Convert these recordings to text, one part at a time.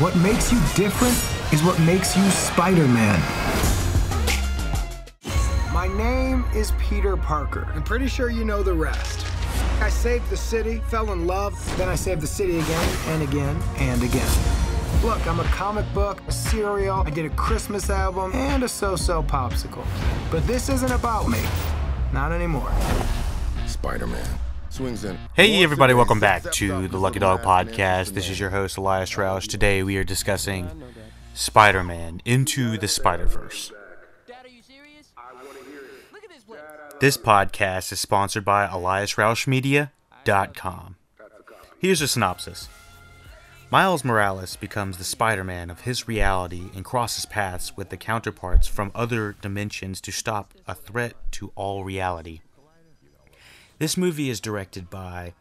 What makes you different is what makes you Spider Man. My name is Peter Parker. I'm pretty sure you know the rest. I saved the city, fell in love, then I saved the city again and again and again. Look, I'm a comic book, a cereal, I did a Christmas album, and a so so popsicle. But this isn't about me. Not anymore. Spider Man swings in. Hey, everybody, welcome back to the Lucky Dog Podcast. This is your host, Elias Roush. Today we are discussing Spider Man Into the Spider Verse. This podcast is sponsored by EliasRoushMedia.com. Here's a synopsis. Miles Morales becomes the Spider Man of his reality and crosses paths with the counterparts from other dimensions to stop a threat to all reality. This movie is directed by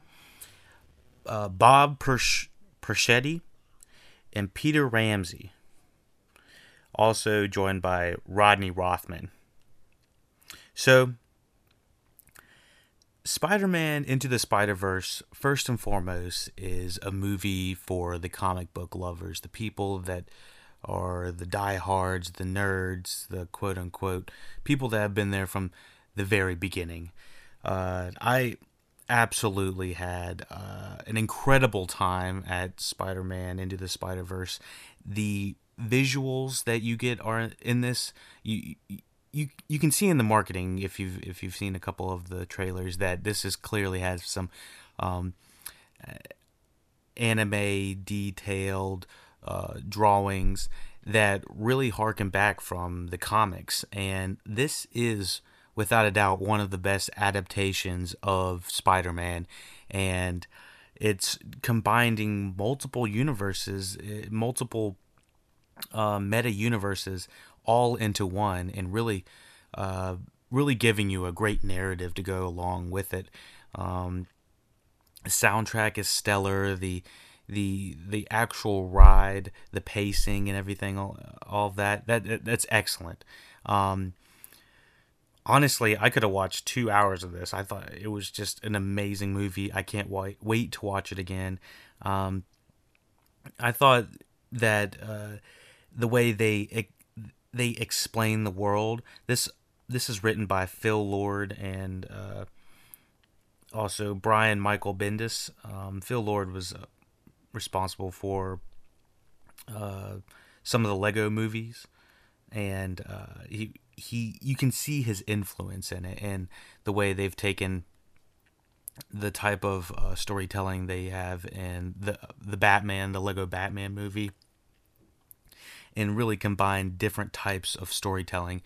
uh, Bob Persh- Persichetti and Peter Ramsey, also joined by Rodney Rothman. So, Spider Man Into the Spider Verse, first and foremost, is a movie for the comic book lovers, the people that are the diehards, the nerds, the quote unquote people that have been there from the very beginning. Uh, I absolutely had uh, an incredible time at Spider Man Into the Spider Verse. The visuals that you get are in this. You, you you can see in the marketing if you've if you've seen a couple of the trailers that this is clearly has some um, anime detailed uh, drawings that really harken back from the comics and this is without a doubt one of the best adaptations of Spider-Man. And it's combining multiple universes eh, multiple uh, meta universes all into one and really uh, really giving you a great narrative to go along with it. Um, the soundtrack is stellar. The the the actual ride the pacing and everything all, all that that that's excellent. Um, honestly i could have watched two hours of this i thought it was just an amazing movie i can't wait wait to watch it again um, i thought that uh, the way they they explain the world. This this is written by Phil Lord and uh, also Brian Michael Bendis. Um, Phil Lord was uh, responsible for uh, some of the Lego movies, and uh, he he you can see his influence in it and the way they've taken the type of uh, storytelling they have in the the Batman, the Lego Batman movie and really combine different types of storytelling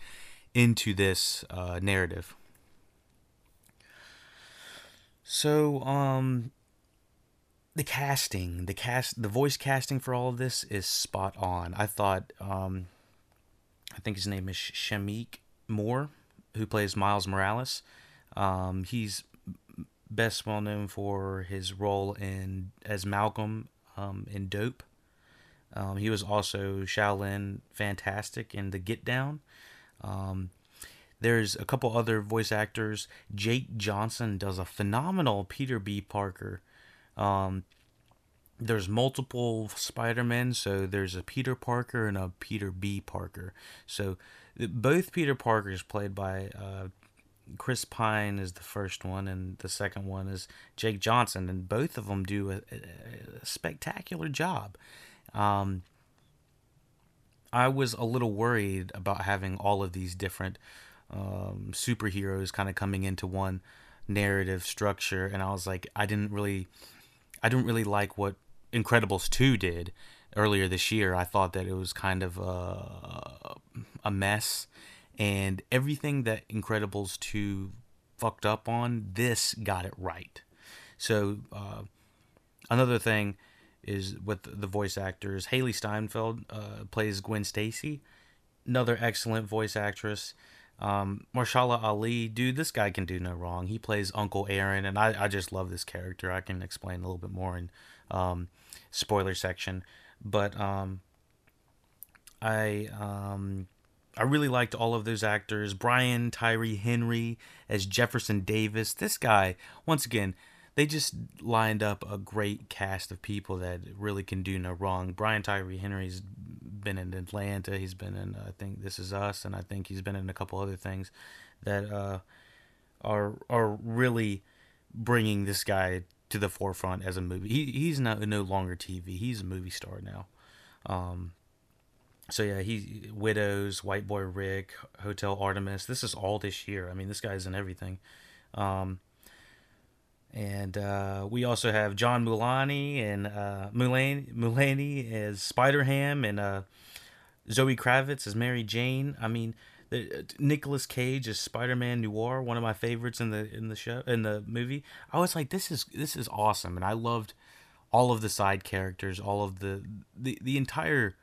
into this uh, narrative. So, um, the casting, the cast, the voice casting for all of this is spot on. I thought, um, I think his name is Shameik Moore, who plays Miles Morales. Um, he's best well known for his role in as Malcolm um, in Dope. Um, he was also Shaolin Fantastic in The Get Down. Um, there's a couple other voice actors. Jake Johnson does a phenomenal Peter B. Parker. Um, there's multiple Spider-Men, so there's a Peter Parker and a Peter B. Parker. So both Peter Parkers played by uh, Chris Pine is the first one, and the second one is Jake Johnson, and both of them do a, a spectacular job. Um, I was a little worried about having all of these different um, superheroes kind of coming into one narrative structure, and I was like, I didn't really, I didn't really like what Incredibles two did earlier this year. I thought that it was kind of a, a mess, and everything that Incredibles two fucked up on, this got it right. So uh, another thing is with the voice actors. Hailee Steinfeld uh, plays Gwen Stacy, another excellent voice actress. Um, Mahershala Ali, dude, this guy can do no wrong. He plays Uncle Aaron, and I, I just love this character. I can explain a little bit more in um, spoiler section, but um, I um, I really liked all of those actors. Brian Tyree Henry as Jefferson Davis. This guy, once again, they just lined up a great cast of people that really can do no wrong. Brian Tyree Henry's been in Atlanta. He's been in I think This Is Us, and I think he's been in a couple other things that uh, are are really bringing this guy to the forefront as a movie. He he's not no longer TV. He's a movie star now. Um, so yeah, he Widows, White Boy Rick, Hotel Artemis. This is all this year. I mean, this guy's in everything. Um, and uh, we also have John Mulaney and uh, Mulaney, Mulaney as Spider Ham and uh, Zoe Kravitz as Mary Jane. I mean, uh, Nicolas Cage as Spider Man Noir, one of my favorites in the in the show in the movie. I was like, this is this is awesome, and I loved all of the side characters, all of the the the entire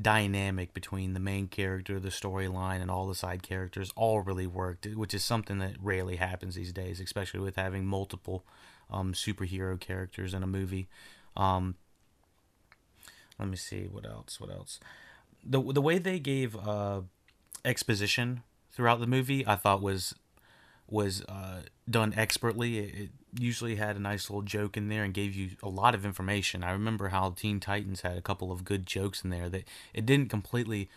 dynamic between the main character, the storyline, and all the side characters all really worked, which is something that rarely happens these days, especially with having multiple um, superhero characters in a movie. Um, let me see what else. What else? The the way they gave uh, exposition throughout the movie, I thought was was uh, done expertly. It, it, usually had a nice little joke in there and gave you a lot of information. I remember how Teen Titans had a couple of good jokes in there that it didn't completely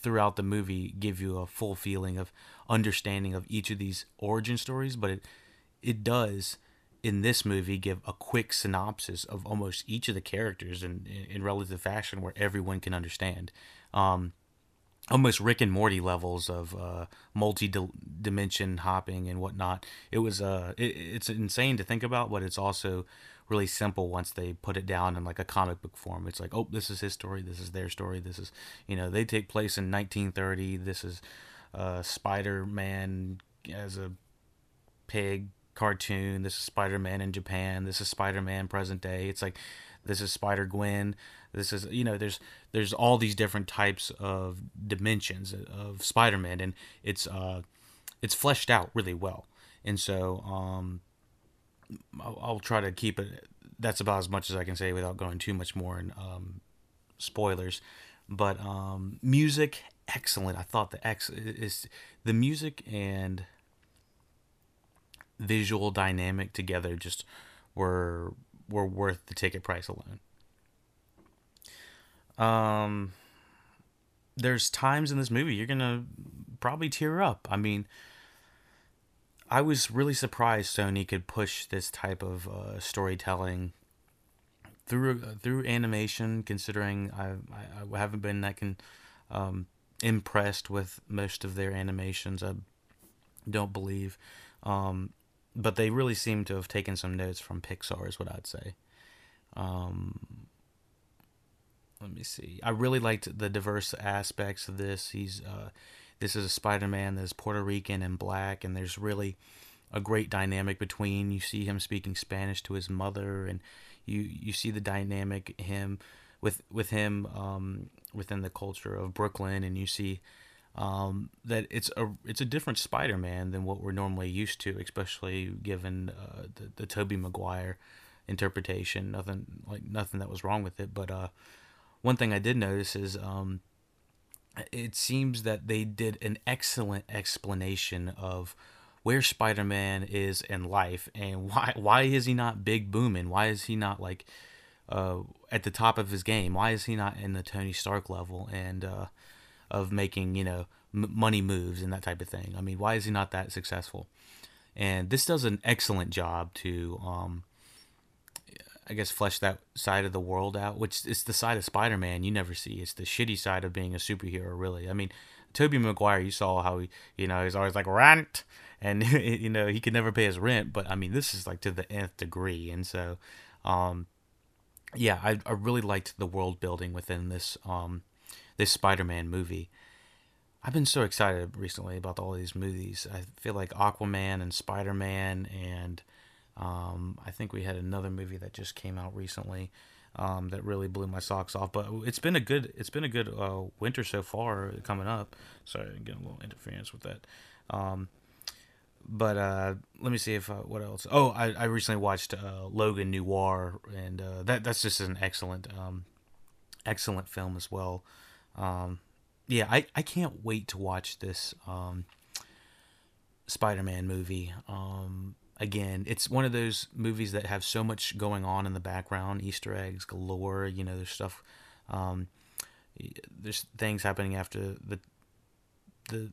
throughout the movie give you a full feeling of understanding of each of these origin stories, but it it does in this movie give a quick synopsis of almost each of the characters in in, relative fashion where everyone can understand. Um, almost Rick and Morty levels of uh, multi dimension hopping and whatnot. It was uh, it, it's insane to think about, but it's also really simple once they put it down in like a comic book form. It's like, oh, this is his story, this is their story, this is you know they take place in 1930. This is uh, Spider Man as a pig cartoon. This is Spider Man in Japan. This is Spider Man present day. It's like this is Spider Gwen this is you know there's there's all these different types of dimensions of Spider-Man and it's uh it's fleshed out really well. And so um I'll, I'll try to keep it that's about as much as I can say without going too much more in um spoilers. But um music excellent. I thought the X is the music and visual dynamic together just were were worth the ticket price alone. Um, there's times in this movie you're gonna probably tear up. I mean, I was really surprised Sony could push this type of uh, storytelling through uh, through animation. Considering I, I, I haven't been that can um, impressed with most of their animations. I don't believe, um, but they really seem to have taken some notes from Pixar. Is what I'd say. Um, let me see. I really liked the diverse aspects of this. He's uh, this is a Spider-Man that's Puerto Rican and black, and there's really a great dynamic between. You see him speaking Spanish to his mother, and you you see the dynamic him with with him um, within the culture of Brooklyn, and you see um, that it's a it's a different Spider-Man than what we're normally used to, especially given uh, the the Tobey Maguire interpretation. Nothing like nothing that was wrong with it, but uh, one thing I did notice is um, it seems that they did an excellent explanation of where Spider-Man is in life and why why is he not big booming? Why is he not like uh, at the top of his game? Why is he not in the Tony Stark level and uh, of making you know m- money moves and that type of thing? I mean, why is he not that successful? And this does an excellent job to um, I guess flesh that side of the world out, which is the side of Spider Man you never see. It's the shitty side of being a superhero, really. I mean, Tobey Maguire, you saw how he, you know, he's always like rent, and you know he could never pay his rent. But I mean, this is like to the nth degree, and so, um, yeah, I, I really liked the world building within this um this Spider Man movie. I've been so excited recently about all these movies. I feel like Aquaman and Spider Man and um, I think we had another movie that just came out recently um, that really blew my socks off. But it's been a good it's been a good uh, winter so far coming up. Sorry, I'm getting a little interference with that. Um, but uh, let me see if uh, what else. Oh, I, I recently watched uh, Logan Noir, and uh, that that's just an excellent um, excellent film as well. Um, yeah, I, I can't wait to watch this um, Spider-Man movie. Um, again, it's one of those movies that have so much going on in the background, Easter eggs galore. You know, there's stuff, um, there's things happening after the the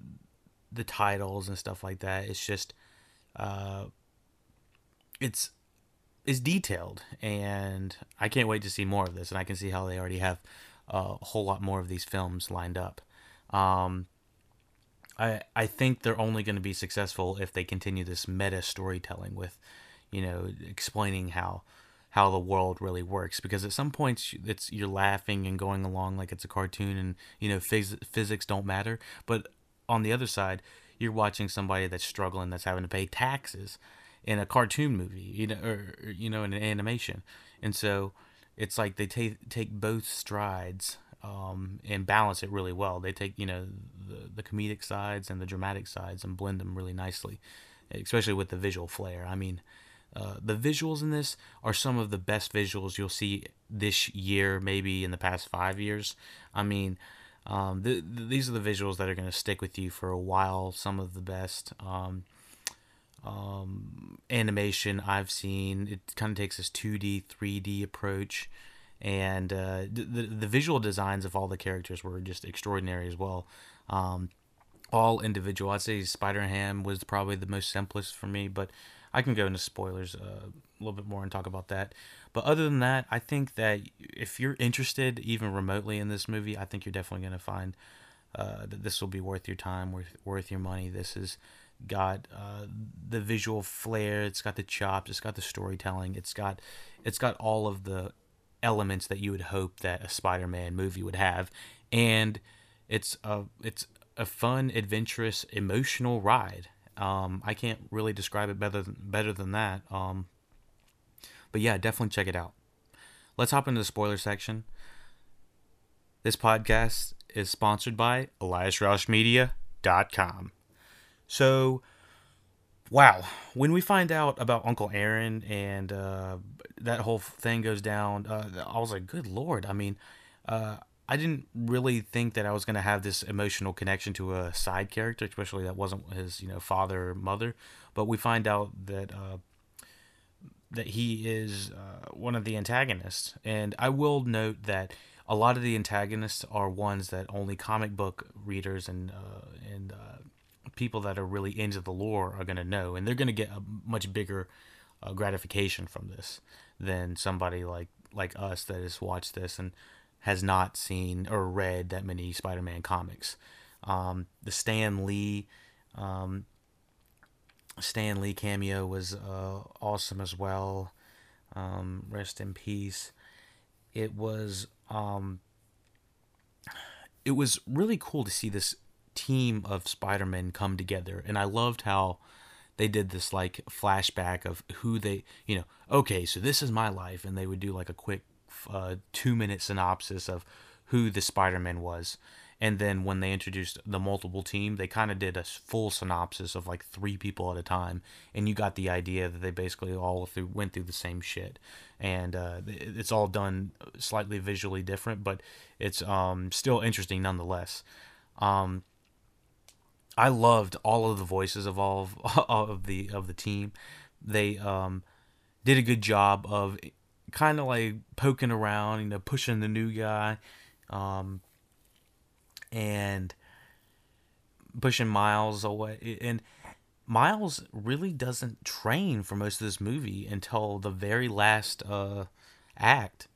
the titles and stuff like that. It's just, uh, it's is detailed, and I can't wait to see more of this. And I can see how they already have a whole lot more of these films lined up. Um, I I think they're only going to be successful if they continue this meta storytelling with, you know, explaining how how the world really works. Because at some points it's you're laughing and going along like it's a cartoon, and you know phys- physics don't matter. But on the other side, you're watching somebody that's struggling, that's having to pay taxes in a cartoon movie, you know, or, you know, in an animation, and so it's like they take take both strides um, and balance it really well. They take you know the the comedic sides and the dramatic sides and blend them really nicely, especially with the visual flair. I mean. Uh, the visuals in this are some of the best visuals you'll see this year, maybe in the past five years. I mean, um, th- th- these are the visuals that are going to stick with you for a while. Some of the best. Um, um, animation I've seen. It kind of takes this 2D, 3D approach, and uh, the the visual designs of all the characters were just extraordinary as well. Um, all individual. I'd say Spider Ham was probably the most simplest for me, but I can go into spoilers uh, a little bit more and talk about that. But other than that, I think that if you're interested even remotely in this movie, I think you're definitely going to find uh, that this will be worth your time, worth worth your money. This has got uh, the visual flair, it's got the chops, it's got the storytelling, it's got it's got all of the elements that you would hope that a Spider-Man movie would have, and it's a it's a fun, adventurous, emotional ride. Um, I can't really describe it better than, better than that. Um, but yeah, definitely check it out. Let's hop into the spoiler section. This podcast is sponsored by EliasRoushMedia.com. So, wow, when we find out about Uncle Aaron and uh, that whole thing goes down, uh, I was like, good lord. I mean, uh, I didn't really think that I was gonna have this emotional connection to a side character, especially that wasn't his, you know, father or mother. But we find out that uh, that he is uh, one of the antagonists, and I will note that a lot of the antagonists are ones that only comic book readers and uh, and people that are really into the lore are going to know, and they're going to get a much bigger uh, gratification from this than somebody like like us that has watched this and has not seen or read that many Spider-Man comics. Um, the Stan Lee, um, Stan Lee cameo was uh, awesome as well. Um, rest in peace. It was um, it was really cool to see this team of Spider-Man come together. And I loved how they did this like flashback of who they, you know, okay, so this is my life. And they would do like a quick uh, two minute synopsis of who the Spider-Man was. And then when they introduced the multiple team, they kind of did a full synopsis of like three people at a time, and you got the idea that they basically all through went through the same shit, and uh, it's all done slightly visually different, but it's um, still interesting nonetheless. Um, I loved all of the voices of all of, of the of the team. They um, did a good job of kind of like poking around, you know, pushing the new guy, um, and pushing Miles away. And Miles really doesn't train for most of this movie until the very last uh, act.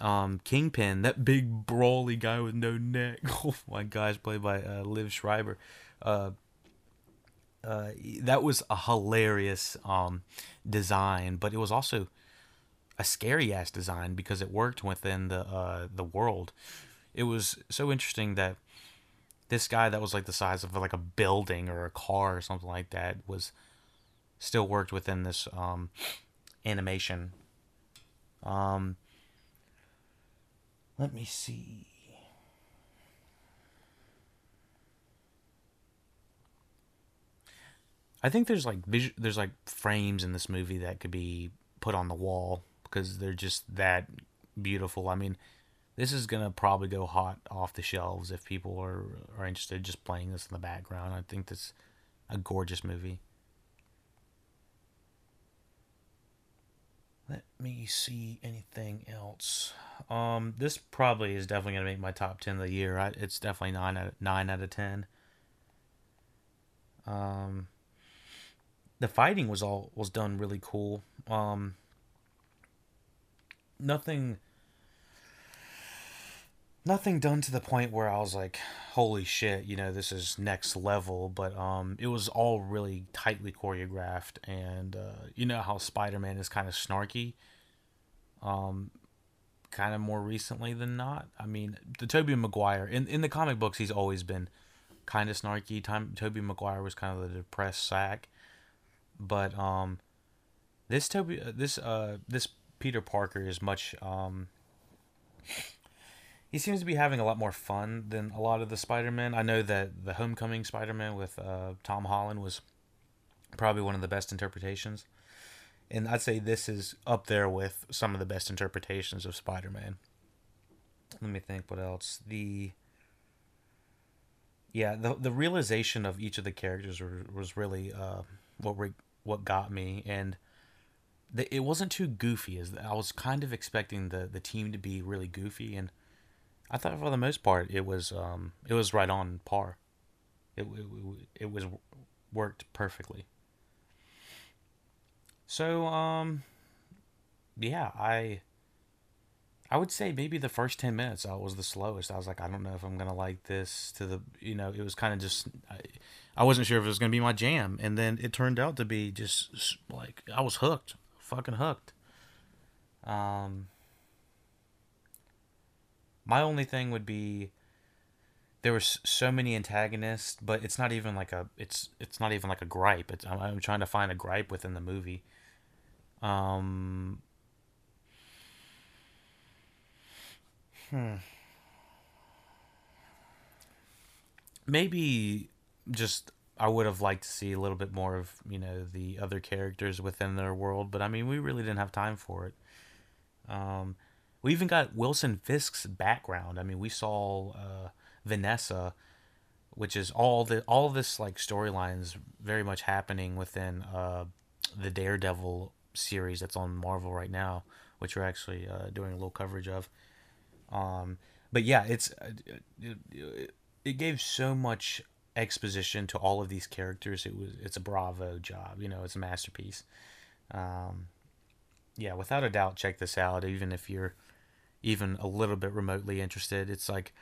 Um, Kingpin, that big brawly guy with no neck. Oh my gosh, played by uh, Liev Schreiber uh, uh, that was a hilarious um, design, but it was also a scary ass design because it worked within the uh, the world. It was so interesting that this guy that was like the size of like a building or a car or something like that was still worked within this um, animation. Um, let me see. I think there's like there's like frames in this movie that could be put on the wall because they're just that beautiful. I mean, this is gonna probably go hot off the shelves if people are are interested just playing this in the background. I think this a gorgeous movie. Let me see anything else. Um, this probably is definitely gonna make my top ten of the year. I, it's definitely nine out of, nine out of ten. Um, the fighting was all was done really cool. Um, nothing nothing done to the point where I was like, holy shit, you know, this is next level. But um, it was all really tightly choreographed, and uh, you know how Spider Man is kind of snarky. Um, kind of more recently than not. I mean, the Tobey Maguire in in the comic books, he's always been kind of snarky. Time Tobey Maguire was kind of the depressed sack, but um, this Tobey, uh, this uh, this Peter Parker is much um he seems to be having a lot more fun than a lot of the Spider-Man. I know that the Homecoming Spider-Man with uh, Tom Holland was probably one of the best interpretations. And I'd say this is up there with some of the best interpretations of Spider-Man. Let me think what else. The yeah, the the realization of each of the characters was, was really uh, what re- what got me and the, it wasn't too goofy as I was kind of expecting the the team to be really goofy and I thought for the most part it was um it was right on par. It it, it was worked perfectly. So um yeah, I I would say maybe the first 10 minutes I was the slowest. I was like I don't know if I'm going to like this to the you know, it was kind of just I, I wasn't sure if it was going to be my jam and then it turned out to be just like I was hooked, fucking hooked. Um my only thing would be there were so many antagonists, but it's not even like a it's it's not even like a gripe. It's I'm, I'm trying to find a gripe within the movie. Um. Hmm. Maybe just I would have liked to see a little bit more of you know the other characters within their world, but I mean we really didn't have time for it. Um, we even got Wilson Fisk's background. I mean, we saw uh, Vanessa, which is all the all this like storylines very much happening within uh, the Daredevil series that's on Marvel right now, which we're actually uh, doing a little coverage of. Um, but yeah, it's uh, it, it gave so much exposition to all of these characters. It was it's a bravo job, you know, it's a masterpiece. Um, yeah, without a doubt, check this out. Even if you're even a little bit remotely interested. It's like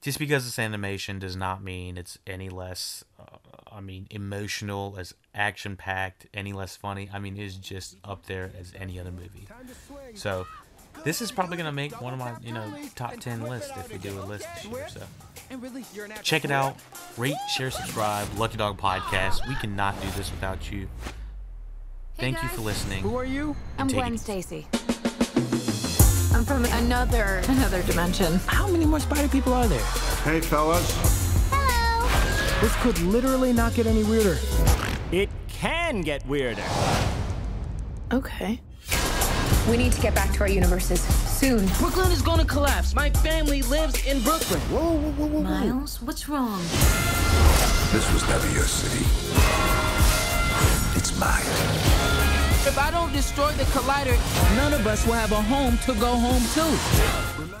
just because it's animation does not mean it's any less uh, I mean emotional as action packed, any less funny. I mean it's just up there as any other movie. So this is probably gonna make one of my you know top ten lists if we do a list this year. So check it out, rate, share, subscribe. Lucky Dog Podcast. We cannot do this without you. Thank you for listening. Who are you? I'm Gwen Stacy. I'm from another another dimension. How many more spider people are there? Hey, fellas. Hello. This could literally not get any weirder. It can get weirder. Okay. We need to get back to our universes soon. Brooklyn is gonna collapse. My family lives in Brooklyn. Whoa, whoa, whoa, whoa, whoa. Miles, what's wrong? This was never your city. It's mine. If I don't destroy the collider, none of us will have a home to go home to.